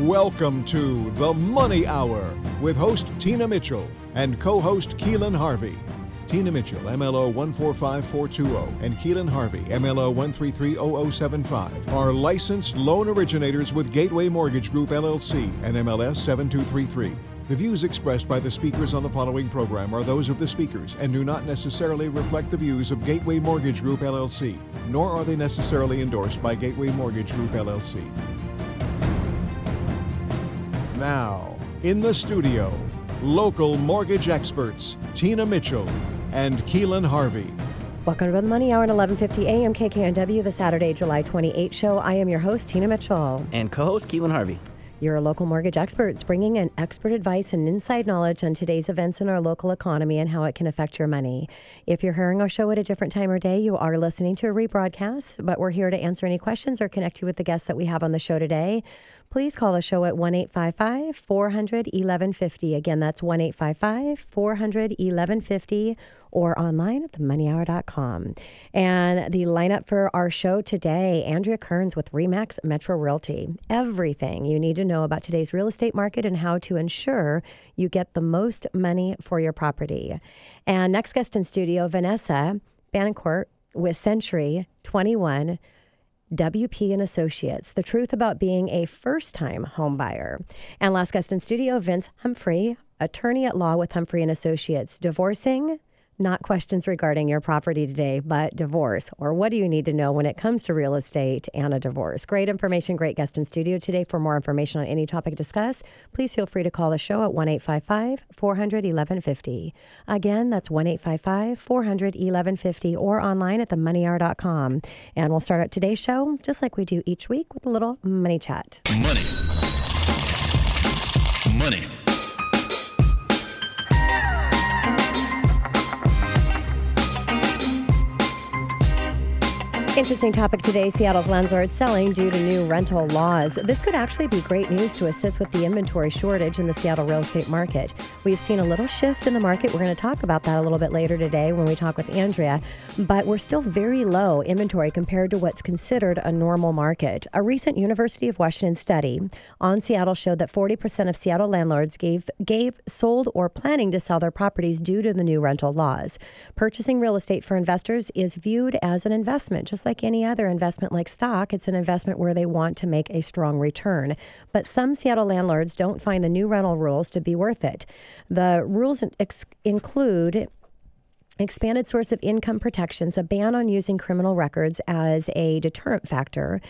Welcome to The Money Hour with host Tina Mitchell and co host Keelan Harvey. Tina Mitchell, MLO 145420, and Keelan Harvey, MLO 1330075, are licensed loan originators with Gateway Mortgage Group LLC and MLS 7233. The views expressed by the speakers on the following program are those of the speakers and do not necessarily reflect the views of Gateway Mortgage Group LLC, nor are they necessarily endorsed by Gateway Mortgage Group LLC. Now, in the studio, local mortgage experts Tina Mitchell and Keelan Harvey. Welcome to the Money Hour at 11:50 a.m. KKNW, the Saturday, July 28 show. I am your host, Tina Mitchell. And co-host Keelan Harvey. You're a local mortgage experts bringing in expert advice and inside knowledge on today's events in our local economy and how it can affect your money. If you're hearing our show at a different time or day, you are listening to a rebroadcast, but we're here to answer any questions or connect you with the guests that we have on the show today. Please call the show at 1 855 400 1150. Again, that's 1 855 400 1150 or online at themoneyhour.com. And the lineup for our show today Andrea Kearns with Remax Metro Realty. Everything you need to know about today's real estate market and how to ensure you get the most money for your property. And next guest in studio, Vanessa Betancourt with Century 21. WP and Associates, the truth about being a first-time home buyer. And last guest in studio, Vince Humphrey, attorney at law with Humphrey and Associates, divorcing not questions regarding your property today, but divorce or what do you need to know when it comes to real estate and a divorce. Great information, great guest in studio today. For more information on any topic discussed, please feel free to call the show at 1 855 400 1150. Again, that's 1 855 400 1150 or online at themoneyhour.com. And we'll start out today's show just like we do each week with a little money chat. Money. Money. Interesting topic today Seattle's landlords selling due to new rental laws. This could actually be great news to assist with the inventory shortage in the Seattle real estate market. We've seen a little shift in the market. We're going to talk about that a little bit later today when we talk with Andrea, but we're still very low inventory compared to what's considered a normal market. A recent University of Washington study on Seattle showed that 40% of Seattle landlords gave gave sold or planning to sell their properties due to the new rental laws. Purchasing real estate for investors is viewed as an investment just like any other investment like stock, it's an investment where they want to make a strong return. But some Seattle landlords don't find the new rental rules to be worth it. The rules ex- include expanded source of income protections, a ban on using criminal records as a deterrent factor,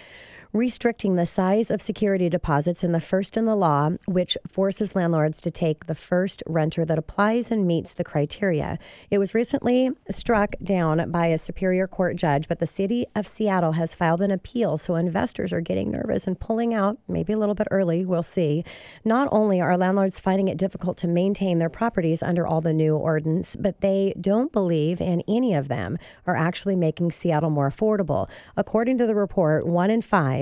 restricting the size of security deposits in the first in the law, which forces landlords to take the first renter that applies and meets the criteria. It was recently struck down by a Superior Court judge, but the city of Seattle has filed an appeal, so investors are getting nervous and pulling out, maybe a little bit early, we'll see. Not only are landlords finding it difficult to maintain their properties under all the new ordinance, but they don't believe in any of them are actually making Seattle more affordable. According to the report, one in five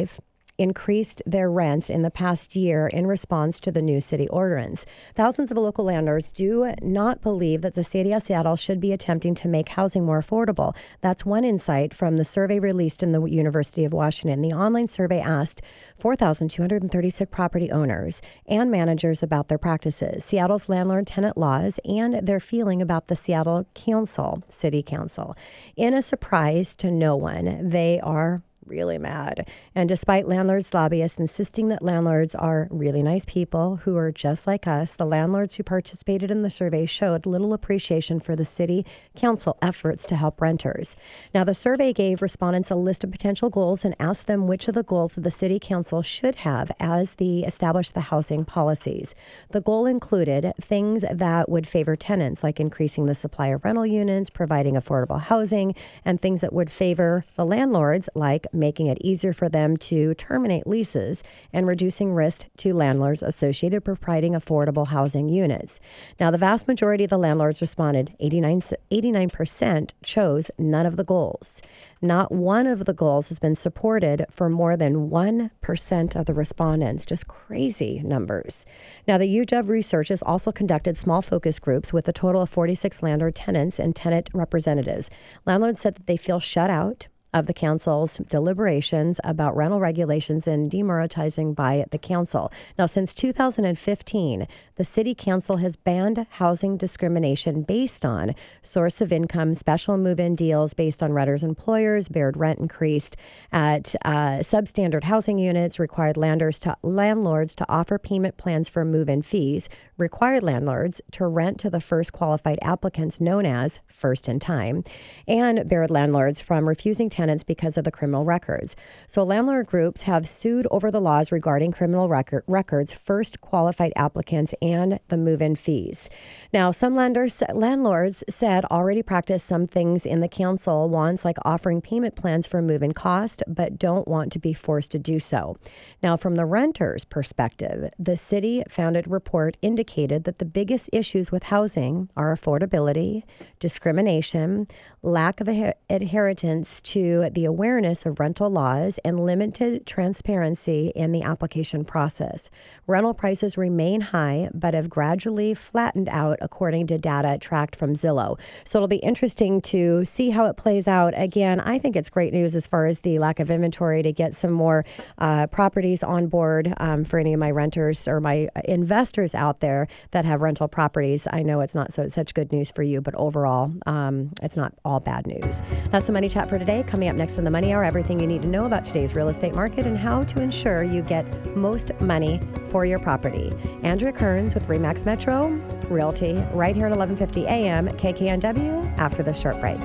increased their rents in the past year in response to the new city ordinance. Thousands of local landlords do not believe that the city of Seattle should be attempting to make housing more affordable. That's one insight from the survey released in the University of Washington. The online survey asked 4,236 property owners and managers about their practices, Seattle's landlord tenant laws, and their feeling about the Seattle Council, City Council. In a surprise to no one, they are really mad. And despite landlords' lobbyists insisting that landlords are really nice people who are just like us, the landlords who participated in the survey showed little appreciation for the city council efforts to help renters. Now, the survey gave respondents a list of potential goals and asked them which of the goals that the city council should have as the establish the housing policies. The goal included things that would favor tenants, like increasing the supply of rental units, providing affordable housing, and things that would favor the landlords, like making it easier for them to terminate leases and reducing risk to landlords associated with providing affordable housing units. Now, the vast majority of the landlords responded, 89, 89% chose none of the goals. Not one of the goals has been supported for more than 1% of the respondents. Just crazy numbers. Now, the UW research has also conducted small focus groups with a total of 46 landlord tenants and tenant representatives. Landlords said that they feel shut out of the council's deliberations about rental regulations and demonetizing by the council. Now, since 2015, the city council has banned housing discrimination based on source of income, special move in deals based on renters' employers, bared rent increased at uh, substandard housing units, required landers to, landlords to offer payment plans for move in fees, required landlords to rent to the first qualified applicants known as first in time, and barred landlords from refusing tenants because of the criminal records. So, landlord groups have sued over the laws regarding criminal record, records, first qualified applicants, and the move in fees. Now, some landers, landlords said already practice some things in the council once, like offering payment plans for move in cost, but don't want to be forced to do so. Now, from the renter's perspective, the city founded report indicated that the biggest issues with housing are affordability, discrimination, lack of adherence to the awareness of rental laws, and limited transparency in the application process. Rental prices remain high, but have gradually flattened out according to data tracked from Zillow. So it'll be interesting to see how it plays out. Again, I think it's great news as far as the lack of inventory to get some more uh, properties on board um, for any of my renters or my investors out there that have rental properties. I know it's not so such good news for you, but overall, um, it's not all bad news. That's the Money Chat for today. Coming up next in the Money Hour, everything you need to know about today's real estate market and how to ensure you get most money for your property. Andrea Kearns with Remax Metro Realty, right here at 11:50 a.m. KKNW. After this short break.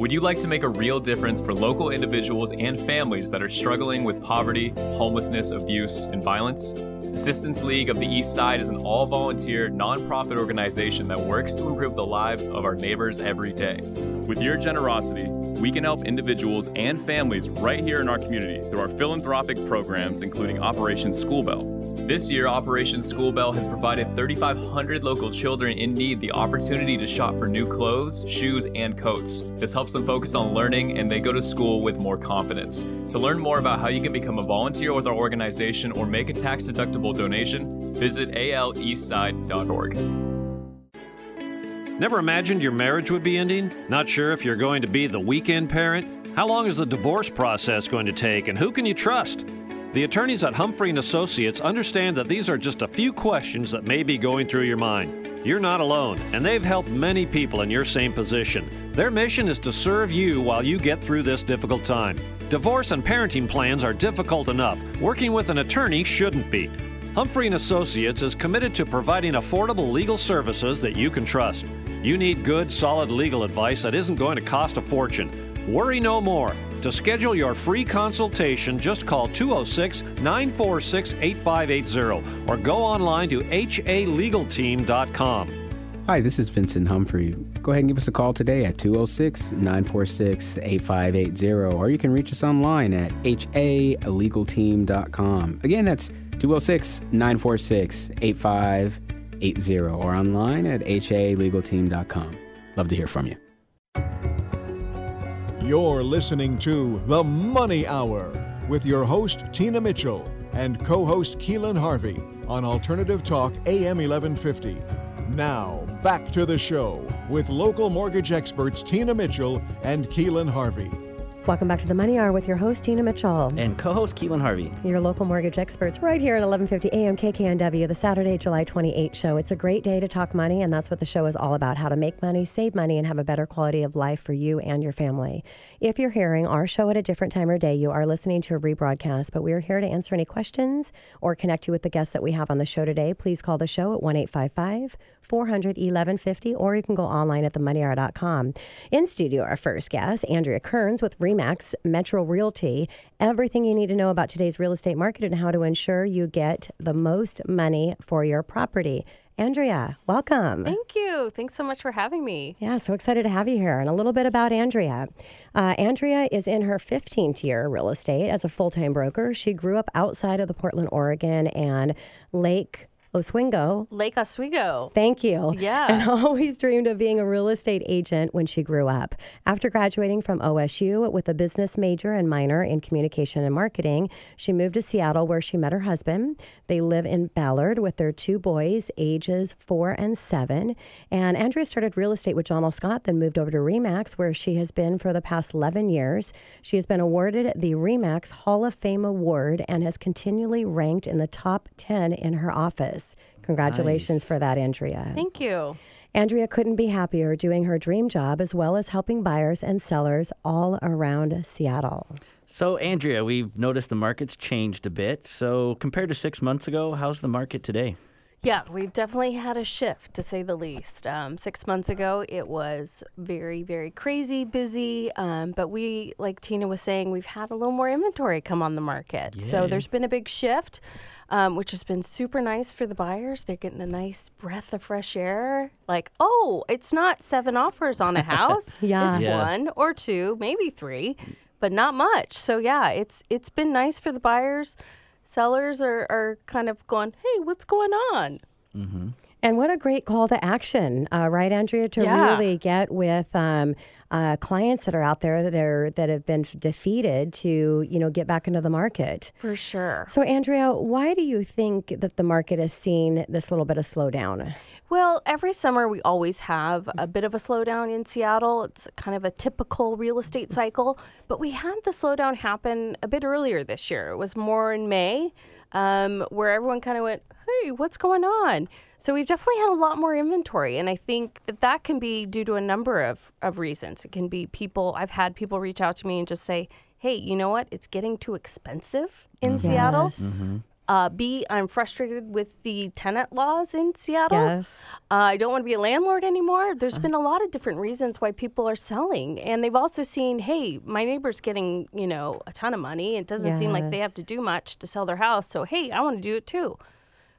Would you like to make a real difference for local individuals and families that are struggling with poverty, homelessness, abuse, and violence? Assistance League of the East Side is an all volunteer, nonprofit organization that works to improve the lives of our neighbors every day. With your generosity, we can help individuals and families right here in our community through our philanthropic programs, including Operation School Bell. This year, Operation School Bell has provided 3,500 local children in need the opportunity to shop for new clothes, shoes, and coats. This helps them focus on learning and they go to school with more confidence. To learn more about how you can become a volunteer with our organization or make a tax deductible donation, visit aleastside.org. Never imagined your marriage would be ending? Not sure if you're going to be the weekend parent? How long is the divorce process going to take and who can you trust? The attorneys at Humphrey and Associates understand that these are just a few questions that may be going through your mind. You're not alone, and they've helped many people in your same position. Their mission is to serve you while you get through this difficult time. Divorce and parenting plans are difficult enough. Working with an attorney shouldn't be. Humphrey and Associates is committed to providing affordable legal services that you can trust. You need good, solid legal advice that isn't going to cost a fortune. Worry no more. To schedule your free consultation, just call 206 946 8580 or go online to halegalteam.com. Hi, this is Vincent Humphrey. Go ahead and give us a call today at 206 946 8580 or you can reach us online at halegalteam.com. Again, that's 206 946 8580 or online at halegalteam.com. Love to hear from you. You're listening to The Money Hour with your host, Tina Mitchell, and co host Keelan Harvey on Alternative Talk AM 1150. Now, back to the show with local mortgage experts Tina Mitchell and Keelan Harvey. Welcome back to the Money Hour with your host Tina Mitchell and co-host Keelan Harvey. Your local mortgage experts right here at 11:50 a.m. KKNW, the Saturday, July 28 show. It's a great day to talk money, and that's what the show is all about: how to make money, save money, and have a better quality of life for you and your family. If you're hearing our show at a different time or day, you are listening to a rebroadcast. But we are here to answer any questions or connect you with the guests that we have on the show today. Please call the show at one 855 400 1150, or you can go online at themoneyhour.com. In studio, our first guest, Andrea Kearns with Remax Metro Realty. Everything you need to know about today's real estate market and how to ensure you get the most money for your property. Andrea, welcome. Thank you. Thanks so much for having me. Yeah, so excited to have you here. And a little bit about Andrea. Uh, Andrea is in her 15th year real estate as a full time broker. She grew up outside of the Portland, Oregon, and Lake Oswego. Lake Oswego. Thank you. Yeah. And always dreamed of being a real estate agent when she grew up. After graduating from OSU with a business major and minor in communication and marketing, she moved to Seattle where she met her husband. They live in Ballard with their two boys, ages four and seven. And Andrea started real estate with John L. Scott, then moved over to REMAX, where she has been for the past 11 years. She has been awarded the REMAX Hall of Fame Award and has continually ranked in the top 10 in her office. Congratulations Nice. for that, Andrea. Thank you. Andrea couldn't be happier doing her dream job as well as helping buyers and sellers all around Seattle. So, Andrea, we've noticed the market's changed a bit. So, compared to six months ago, how's the market today? Yeah, we've definitely had a shift to say the least. Um, six months ago, it was very, very crazy, busy. Um, but we, like Tina was saying, we've had a little more inventory come on the market. So there's been a big shift, um, which has been super nice for the buyers. They're getting a nice breath of fresh air. Like, oh, it's not seven offers on a house. Yeah. It's Yeah. one or two, maybe three, but not much. So yeah, it's it's been nice for the buyers. Sellers are, are kind of going, hey, what's going on? And what a great call to action, uh, right, Andrea, to Yeah. really get with um, uh, clients that are out there that are that have been defeated to you know get back into the market. For sure. So, Andrea, why do you think that the market has seen this little bit of slowdown? Well, every summer we always have a bit of a slowdown in Seattle. It's kind of a typical real estate cycle, but we had the slowdown happen a bit earlier this year. It was more in May, um, where everyone kind of went, "Hey, what's going on?" So we've definitely had a lot more inventory, and I think that that can be due to a number of of reasons. It can be people. I've had people reach out to me and just say, "Hey, you know what? It's getting too expensive in Seattle." Yes. Uh, B, I'm frustrated with the tenant laws in Seattle. Yes. Uh, I don't want to be a landlord anymore. There's been a lot of different reasons why people are selling, and they've also seen, hey, my neighbor's getting you know a ton of money. It doesn't seem like they have to do much to sell their house, so hey, I want to do it too.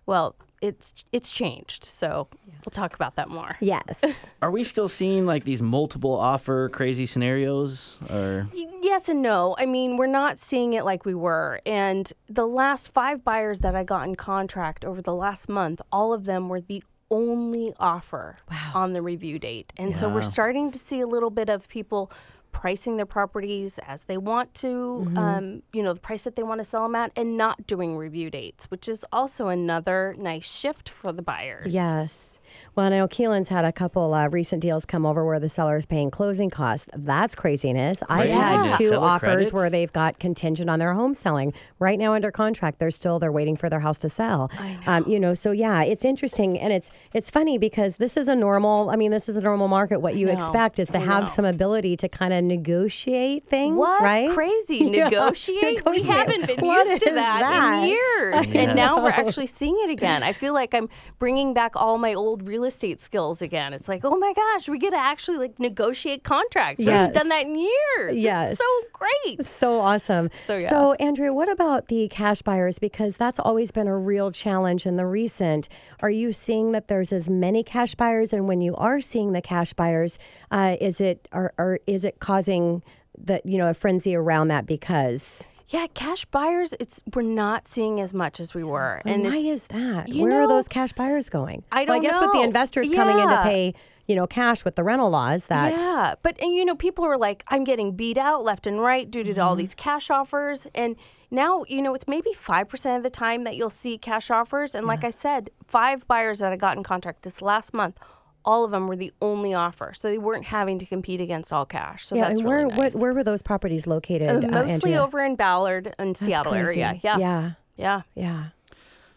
Well, it's it's changed, so we'll talk about that more. Yes. Are we still seeing like these multiple offer crazy scenarios? Or Yes and no. I mean, we're not seeing it like we were. And the last five buyers that I got in contract over the last month, all of them were the only offer on the review date. And so we're starting to see a little bit of people pricing their properties as they want to, um, you know, the price that they want to sell them at, and not doing review dates, which is also another nice shift for the buyers. Yes. Well, I know Keelan's had a couple uh, recent deals come over where the seller is paying closing costs. That's craziness. I've had two Seller offers credits? where they've got contingent on their home selling. Right now under contract, they're still they're waiting for their house to sell. I Um, you know, so yeah, it's interesting and it's it's funny because this is a normal. I mean, this is a normal market. What you know. expect is to I have know. some ability to kind of negotiate things, What? right? Crazy. Yeah. Negotiate? We haven't been What used to that, that? in years. And now we're actually seeing it again. I feel like I'm bringing back all my old real estate skills again. It's like, oh my gosh, we get to actually like negotiate contracts. We haven't done that in years. Yes. so great. So awesome. So, yeah. So, Andrea, what about the cash buyers? Because that's always been a real challenge in the recent. Are you seeing that there's as many cash buyers? And when you are seeing the cash buyers, uh, is it or, or is it causing that you know a frenzy around that because Yeah, cash buyers, it's we're not seeing as much as we were. and why is that? Where are those cash buyers going? I Well, I don't guess with the know. investors coming in to pay you know cash with the rental laws, that's Yeah, but and you know, people are like, "I'm getting beat out left and right due to Mm-hmm. all these cash offers," and now you know it's maybe five percent of the time that you'll see cash offers. And like I said, five buyers that I got in contract this last month, all of them were the only offer, so they weren't having to compete against all cash. So yeah. that's and where really nice. what where were those properties located? Uh, uh, mostly Andrea? over in Ballard and That's Seattle area. Yeah, Yeah. yeah. Yeah.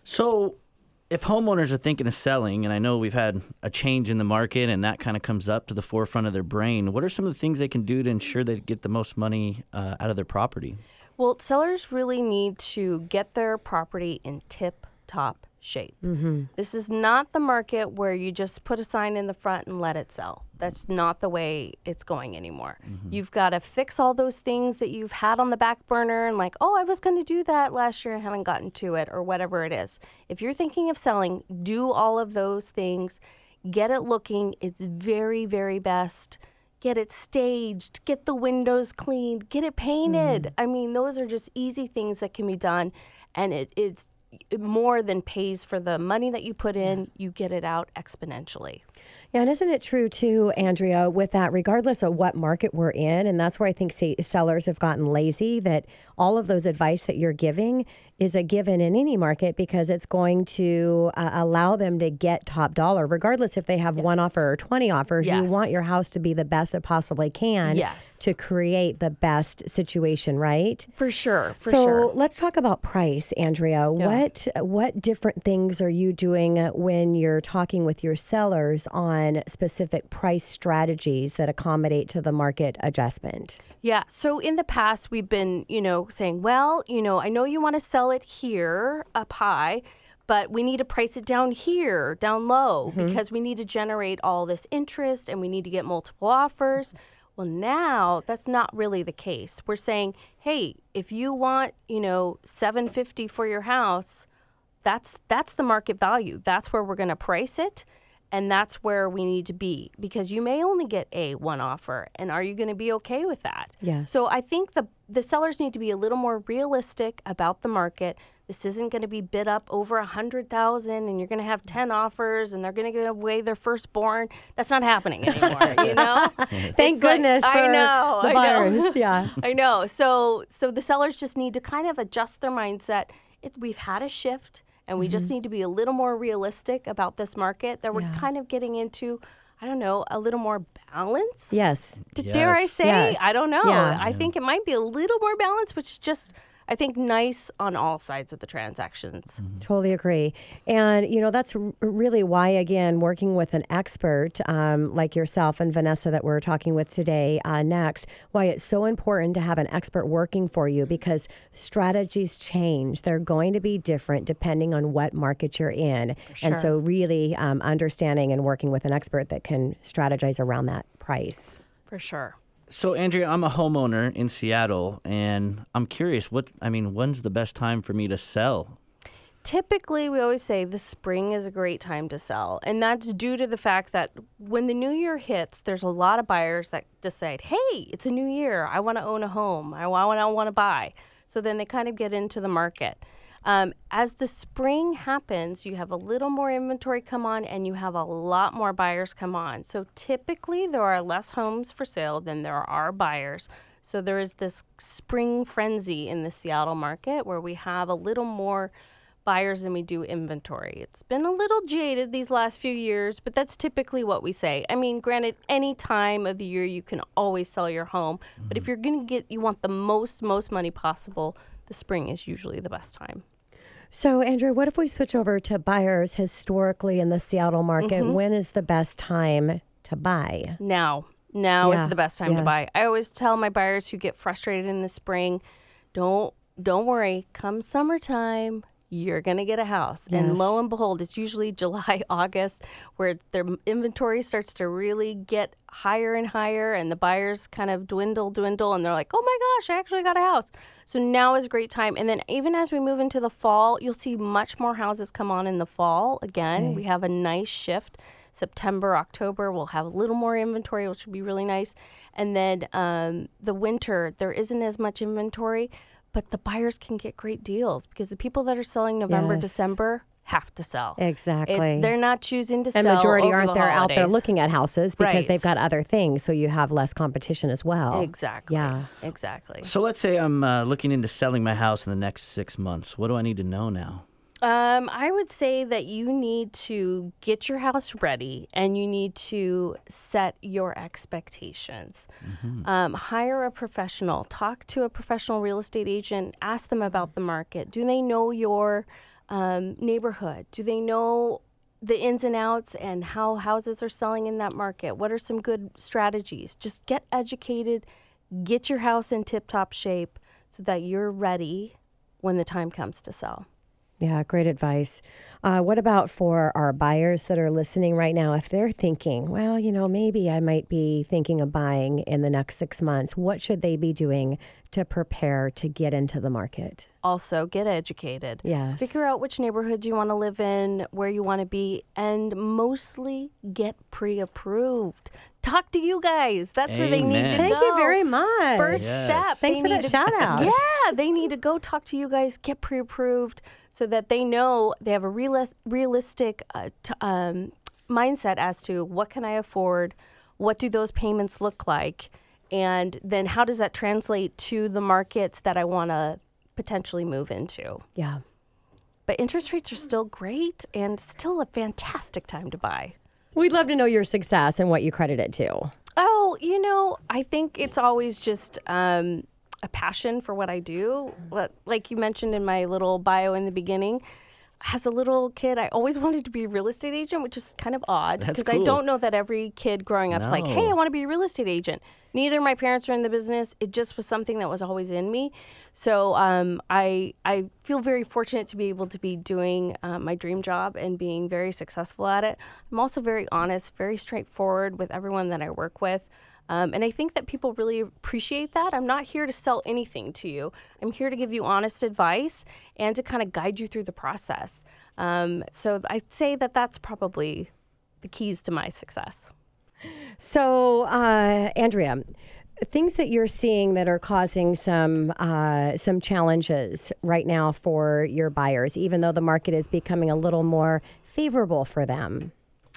so if homeowners are thinking of selling, and I know we've had a change in the market and that kind of comes up to the forefront of their brain, what are some of the things they can do to ensure they get the most money uh, out of their property? Well, sellers really need to get their property in tip top shape. Mm-hmm. This is not the market where you just put a sign in the front and let it sell. That's not the way it's going anymore. Mm-hmm. You've got to fix all those things that you've had on the back burner and, like, oh, I was going to do that last year and haven't gotten to it, or whatever it is. If you're thinking of selling, do all of those things, get it looking its very, very best get it staged, get the windows cleaned, get it painted. Mm. I mean, those are just easy things that can be done, and it, it's it more than pays for the money that you put in. You get it out exponentially. Yeah, and isn't it true too, Andrea, with that, regardless of what market we're in, and that's where I think sellers have gotten lazy, that all of those advice that you're giving is a given in any market because it's going to uh, allow them to get top dollar, regardless if they have one offer or 20 offers. You want your house to be the best it possibly can Yes. to create the best situation, right? For sure. For so sure. let's talk about price, Andrea. What what different things are you doing when you're talking with your sellers on specific price strategies that accommodate to the market adjustment? Yeah. So in the past, we've been, you know, saying, well, you know, I know you want to sell it here up high, but we need to price it down here, down low, mm-hmm. because we need to generate all this interest and we need to get multiple offers. Well, now that's not really the case. We're saying, hey, if you want, you know, 750 for your house, that's that's the market value. That's where we're going to price it and that's where we need to be because you may only get a one offer and are you going to be okay with that? Yes. So I think the the sellers need to be a little more realistic about the market. This isn't going to be bid up over a hundred thousand, and you're going to have ten offers, and they're going to give away their firstborn. That's not happening anymore. you know. Thank It's like- goodness for I know. the I know. buyers. Yeah. I know. So so the sellers just need to kind of adjust their mindset. It, we've had a shift, and we just mm-hmm. need to be a little more realistic about this market. That we're Yeah. kind of getting into, I don't know, a little more balance. Yes. D- Dare I say? Yes. I don't know. Yeah. I think it might be a little more balanced, which is just. I think nice on all sides of the transactions. Totally agree. And, you know, that's r- really why, again, working with an expert um, like yourself and Vanessa that we're talking with today uh, next, why it's so important to have an expert working for you because strategies change. They're going to be different depending on what market you're in. And so, really um, understanding and working with an expert that can strategize around that price. For sure. So, Andrea, I'm a homeowner in Seattle, and I'm curious. What I mean, when's the best time for me to sell? Typically, we always say the spring is a great time to sell. And that's due to the fact that when the new year hits, there's a lot of buyers that decide, hey, it's a new year. I want to own a home. I want, I want to buy. So then they kind of get into the market. Um, as the spring happens, you have a little more inventory come on and you have a lot more buyers come on. So typically, there are less homes for sale than there are buyers. So there is this spring frenzy in the Seattle market where we have a little more buyers than we do inventory. It's been a little jaded these last few years, but that's typically what we say. I mean, granted, any time of the year you can always sell your home, but if you're going to get, you want the most, most money possible, the spring is usually the best time. So, Andrew, what if we switch over to buyers historically in the Seattle market? Mm-hmm. When is the best time to buy? Now, now Yeah, is the best time to buy. I always tell my buyers who get frustrated in the spring, don't don't worry. Come summertime, you're gonna get a house. And lo and behold, it's usually July, August, where their inventory starts to really get higher and higher, and the buyers kind of dwindle, dwindle, and they're like, "Oh my gosh, I actually got a house." So now is a great time. And then even as we move into the fall, you'll see much more houses come on in the fall. Again, we have a nice shift. September, October, we'll have a little more inventory, which would be really nice. And then um, the winter, there isn't as much inventory, but the buyers can get great deals because the people that are selling November, Yes. December have to sell. Exactly. It's, they're not choosing to sell. and sell. majority over aren't the there out there looking at houses because Right. they've got other things, so you have less competition as well. Exactly. Yeah. Exactly. So, let's say I'm uh, looking into selling my house in the next six months. What do I need to know now? Um, I would say that you need to get your house ready and you need to set your expectations. Um, hire a professional, talk to a professional real estate agent, ask them about the market. Do they know your um, neighborhood? Do they know the ins and outs and how houses are selling in that market? What are some good strategies? Just get educated, get your house in tip top shape so that you're ready when the time comes to sell. Yeah, great advice. Uh, what about for our buyers that are listening right now? If they're thinking, well, you know, maybe I might be thinking of buying in the next six months, what should they be doing to prepare to get into the market? also get educated. Yes. Figure out which neighborhood you want to live in, where you want to be, and mostly get pre approved. Talk to you guys. That's where they need to Amen. Thank go. you very much. First Yes. step. Thanks they for need that to- shout out. Yeah, they need to go talk to you guys, get pre-approved, so that they know they have a realis- realistic uh, t- um, mindset as to what can I afford, what do those payments look like, and then how does that translate to the markets that I want to potentially move into. Yeah. But interest rates are still great and still a fantastic time to buy. We'd love to know your success and what you credit it to. Oh, you know, I think it's always just um, a passion for what I do. Like you mentioned in my little bio in the beginning, as a little kid, I always wanted to be a real estate agent, which is kind of odd because I don't know that every kid growing up is like, hey, I want to be a real estate agent. Neither my parents are in the business. It just was something that was always in me. So um, I I feel very fortunate to be able to be doing uh, my dream job and being very successful at it. I'm also very honest, very straightforward with everyone that I work with. Um, and I think that people really appreciate that. I'm not here to sell anything to you. I'm here to give you honest advice and to kind of guide you through the process. Um, so I'd say that that's probably the keys to my success. So, uh, Andrea, things that you're seeing that are causing some uh, some challenges right now for your buyers, even though the market is becoming a little more favorable for them.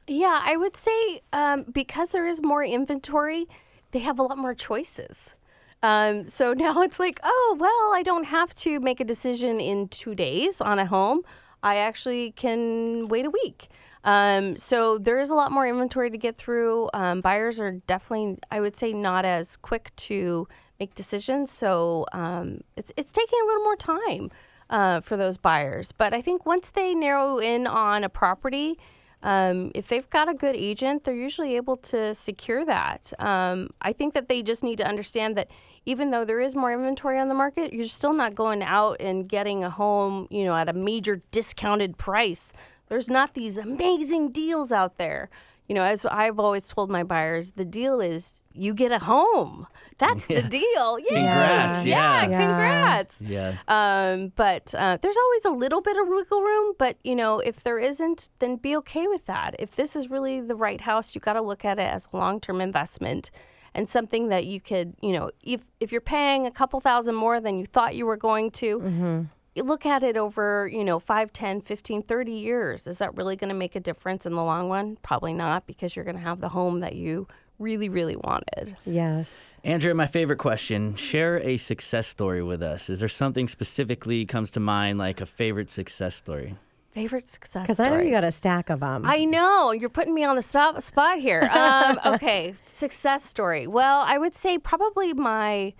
Yeah, I would say um, because there is more inventory, they have a lot more choices. Um, so now it's like, oh, well, I don't have to make a decision in two days on a home. I actually can wait a week. Um, so there is a lot more inventory to get through. Um, buyers are definitely, I would say, not as quick to make decisions. So um, it's it's taking a little more time uh, for those buyers. But I think once they narrow in on a property, um, if they've got a good agent, they're usually able to secure that. Um, I think that they just need to understand that even though there is more inventory on the market, you're still not going out and getting a home, you know, at a major discounted price. There's not these amazing deals out there. You know, as I've always told my buyers, the deal is you get a home. That's the deal. Yeah. Congrats, yeah. Yeah. Congrats. Yeah. Um, but uh, there's always a little bit of wiggle room. But you know, if there isn't, then be okay with that. If this is really the right house, you got to look at it as a long-term investment and something that you could, you know, if if you're paying a couple thousand more than you thought you were going to. You look at it over, you know, 5, 10, 15, 30 years. Is that really going to make a difference in the long run? Probably not because you're going to have the home that you really, really wanted. Yes. Andrea, my favorite question. Share a success story with us. Is there something specifically comes to mind, like a favorite success story? Favorite success Because I know you got a stack of them. I know you're putting me on the stop spot here. Um, okay, success story. Well, I would say probably my.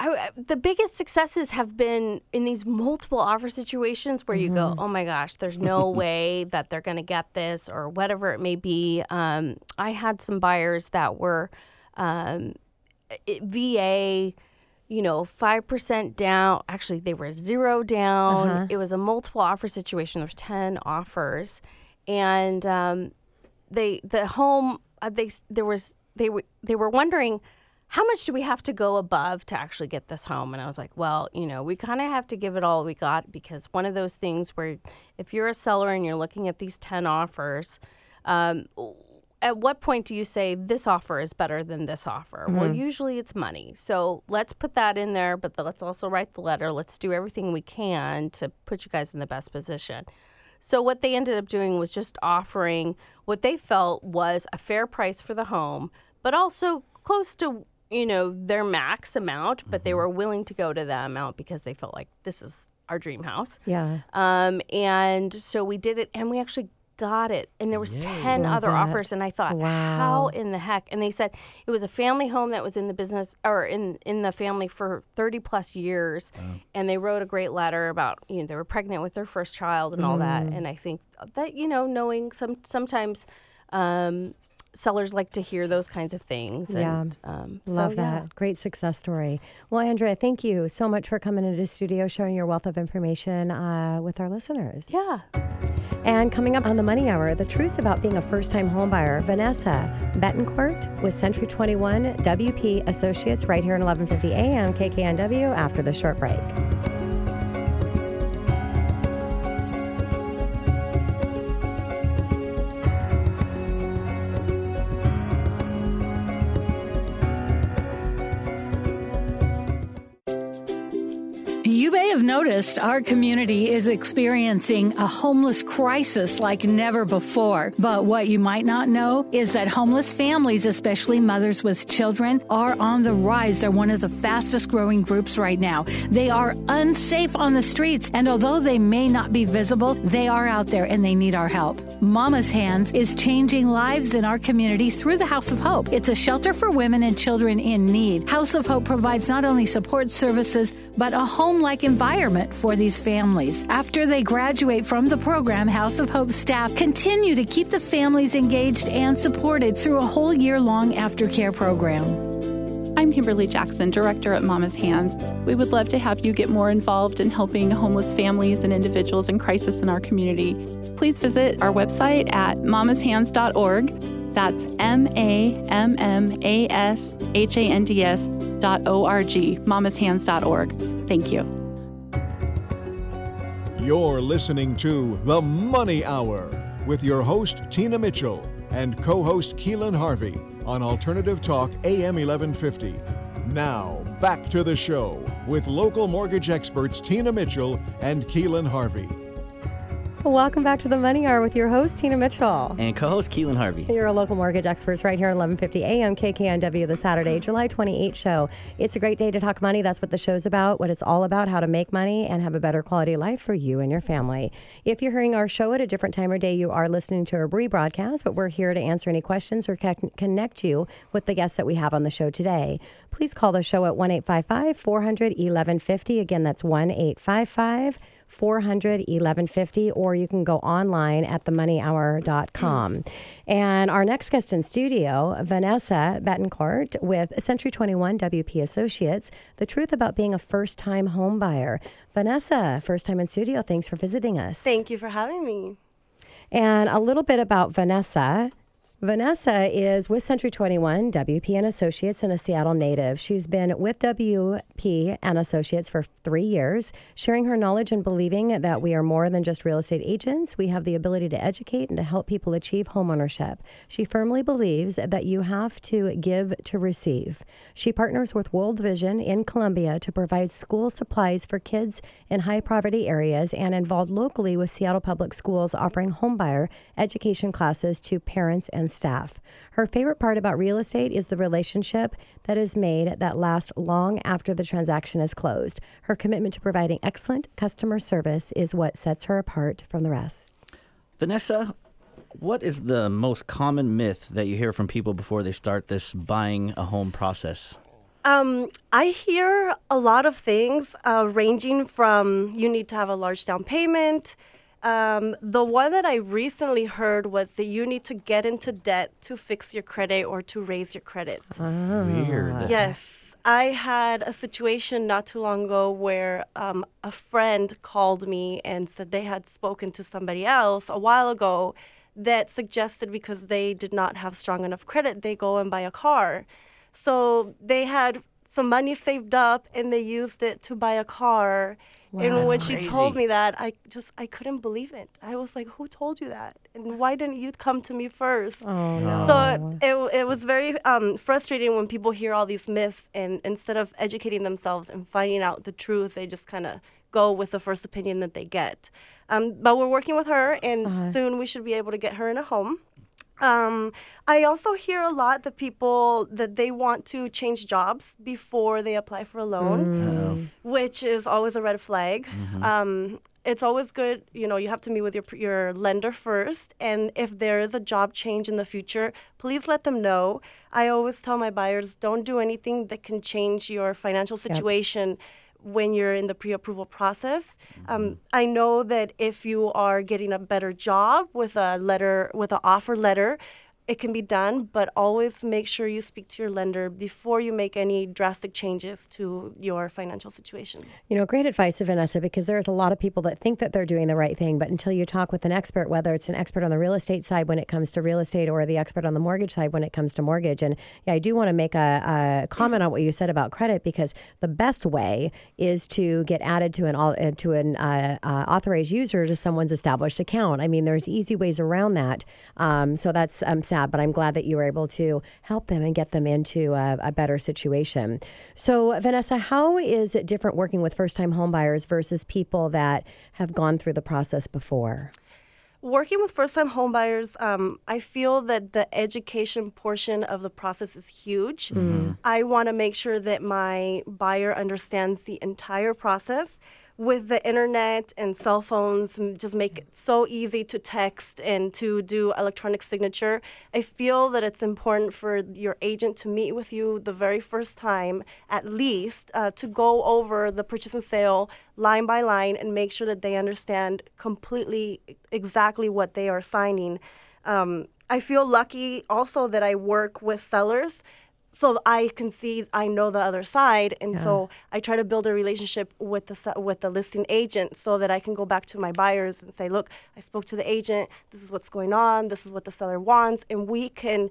I, the biggest successes have been in these multiple offer situations where you go, oh my gosh, there's no way that they're going to get this or whatever it may be. Um, I had some buyers that were um, it- VA, you know, 5% down. Actually, they were zero down. It was a multiple offer situation. There was 10 offers. And um, they the home uh, they there was they were they were wondering how much do we have to go above to actually get this home and i was like well you know we kind of have to give it all we got because one of those things where if you're a seller and you're looking at these 10 offers um, at what point do you say this offer is better than this offer? Well, usually it's money. So let's put that in there, but let's also write the letter. Let's do everything we can to put you guys in the best position. So what they ended up doing was just offering what they felt was a fair price for the home, but also close to you know their max amount. But they were willing to go to that amount because they felt like this is our dream house. yeah. Um, and so we did it, and we actually got it. And there was ten Love other that. offers, and I thought, Wow. how in the heck? And they said it was a family home that was in the business or in in the family for thirty plus years, and they wrote a great letter about you know they were pregnant with their first child and all that. Mm. And I think that you know knowing some sometimes. Um, Sellers like to hear those kinds of things. Yeah. And, um, so, Love yeah. that. Great success story. Well, Andrea, thank you so much for coming into the studio, sharing your wealth of information uh, with our listeners. Yeah. And coming up on the Money Hour, the truth about being a first time homebuyer. Vanessa Betancourt with Century 21 WP Associates right here at 1150 AM KKNW after the short break. Noticed, our community is experiencing a homeless crisis like never before. But what you might not know is that homeless families, especially mothers with children, are on the rise. They're one of the fastest growing groups right now. They are unsafe on the streets, and although they may not be visible, they are out there and they need our help. Mama's Hands is changing lives in our community through the House of Hope. It's a shelter for women and children in need. House of Hope provides not only support services, but a home like environment for these families. After they graduate from the program, House of Hope staff continue to keep the families engaged and supported through a whole year long aftercare program. I'm Kimberly Jackson, Director at Mama's Hands. We would love to have you get more involved in helping homeless families and individuals in crisis in our community. Please visit our website at mamashands.org. That's M A M M A S H A N D S dot O R G, mamashands.org. Thank you. You're listening to The Money Hour with your host, Tina Mitchell, and co host Keelan Harvey on Alternative Talk AM 1150. Now, back to the show with local mortgage experts Tina Mitchell and Keelan Harvey. Welcome back to the Money Hour with your host, Tina Mitchell. And co host Keelan Harvey. You're a local mortgage experts right here on 1150 AM KKNW, the Saturday, July 28th show. It's a great day to talk money. That's what the show's about, what it's all about, how to make money and have a better quality of life for you and your family. If you're hearing our show at a different time or day, you are listening to a rebroadcast, but we're here to answer any questions or connect you with the guests that we have on the show today. Please call the show at 1 855 400 1150. Again, that's 1 855 400 1150, or you can go online at themoneyhour.com. And our next guest in studio, Vanessa Betancourt with Century 21 WP Associates, the truth about being a first time home buyer. Vanessa, first time in studio, thanks for visiting us. Thank you for having me. And a little bit about Vanessa. Vanessa is with Century 21, WP and Associates, and a Seattle native. She's been with WP and Associates for three years, sharing her knowledge and believing that we are more than just real estate agents. We have the ability to educate and to help people achieve homeownership. She firmly believes that you have to give to receive. She partners with World Vision in Colombia to provide school supplies for kids in high poverty areas and involved locally with Seattle Public Schools offering homebuyer education classes to parents and staff. Her favorite part about real estate is the relationship that is made that lasts long after the transaction is closed. Her commitment to providing excellent customer service is what sets her apart from the rest. Vanessa, what is the most common myth that you hear from people before they start this buying a home process? Um, I hear a lot of things uh, ranging from you need to have a large down payment. Um, the one that I recently heard was that you need to get into debt to fix your credit or to raise your credit. Weird. Yes. I had a situation not too long ago where um, a friend called me and said they had spoken to somebody else a while ago that suggested because they did not have strong enough credit, they go and buy a car. So they had some money saved up and they used it to buy a car. Wow, and when that's she crazy. told me that, I just I couldn't believe it. I was like, "Who told you that? And why didn't you come to me first? Oh, no. So it, it was very um, frustrating when people hear all these myths and instead of educating themselves and finding out the truth, they just kind of go with the first opinion that they get. Um, but we're working with her, and soon we should be able to get her in a home. Um, I also hear a lot that people that they want to change jobs before they apply for a loan, which is always a red flag. Um, it's always good, you know, you have to meet with your your lender first, and if there is a job change in the future, please let them know. I always tell my buyers, don't do anything that can change your financial situation when you're in the pre-approval process. Um, I know that if you are getting a better job with a letter, with an offer letter, it can be done, but always make sure you speak to your lender before you make any drastic changes to your financial situation. You know, great advice, Vanessa, because there's a lot of people that think that they're doing the right thing, but until you talk with an expert, whether it's an expert on the real estate side when it comes to real estate or the expert on the mortgage side when it comes to mortgage. And yeah, I do want to make a, a comment on what you said about credit because the best way is to get added to an uh, to an uh, uh, authorized user to someone's established account. I mean, there's easy ways around that. Um, so that's um, sound that, but I'm glad that you were able to help them and get them into a, a better situation. So, Vanessa, how is it different working with first time homebuyers versus people that have gone through the process before? Working with first time homebuyers, um, I feel that the education portion of the process is huge. I want to make sure that my buyer understands the entire process. With the internet and cell phones, just make it so easy to text and to do electronic signature. I feel that it's important for your agent to meet with you the very first time, at least, uh, to go over the purchase and sale line by line and make sure that they understand completely exactly what they are signing. Um, I feel lucky also that I work with sellers so I can see I know the other side and so I try to build a relationship with the with the listing agent so that I can go back to my buyers and say look I spoke to the agent this is what's going on this is what the seller wants and we can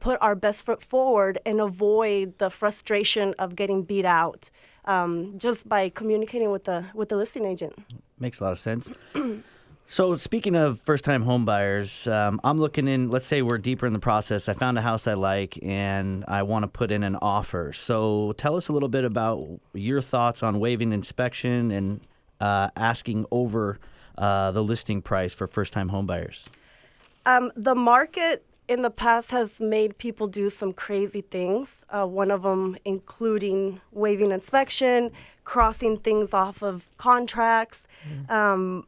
put our best foot forward and avoid the frustration of getting beat out um, just by communicating with the with the listing agent. Makes a lot of sense. so, speaking of first-time homebuyers, um, I'm looking in. Let's say we're deeper in the process. I found a house I like, and I want to put in an offer. So, tell us a little bit about your thoughts on waiving inspection and uh, asking over uh, the listing price for first-time homebuyers. Um, the market in the past has made people do some crazy things. Uh, one of them including waiving inspection, crossing things off of contracts. Um,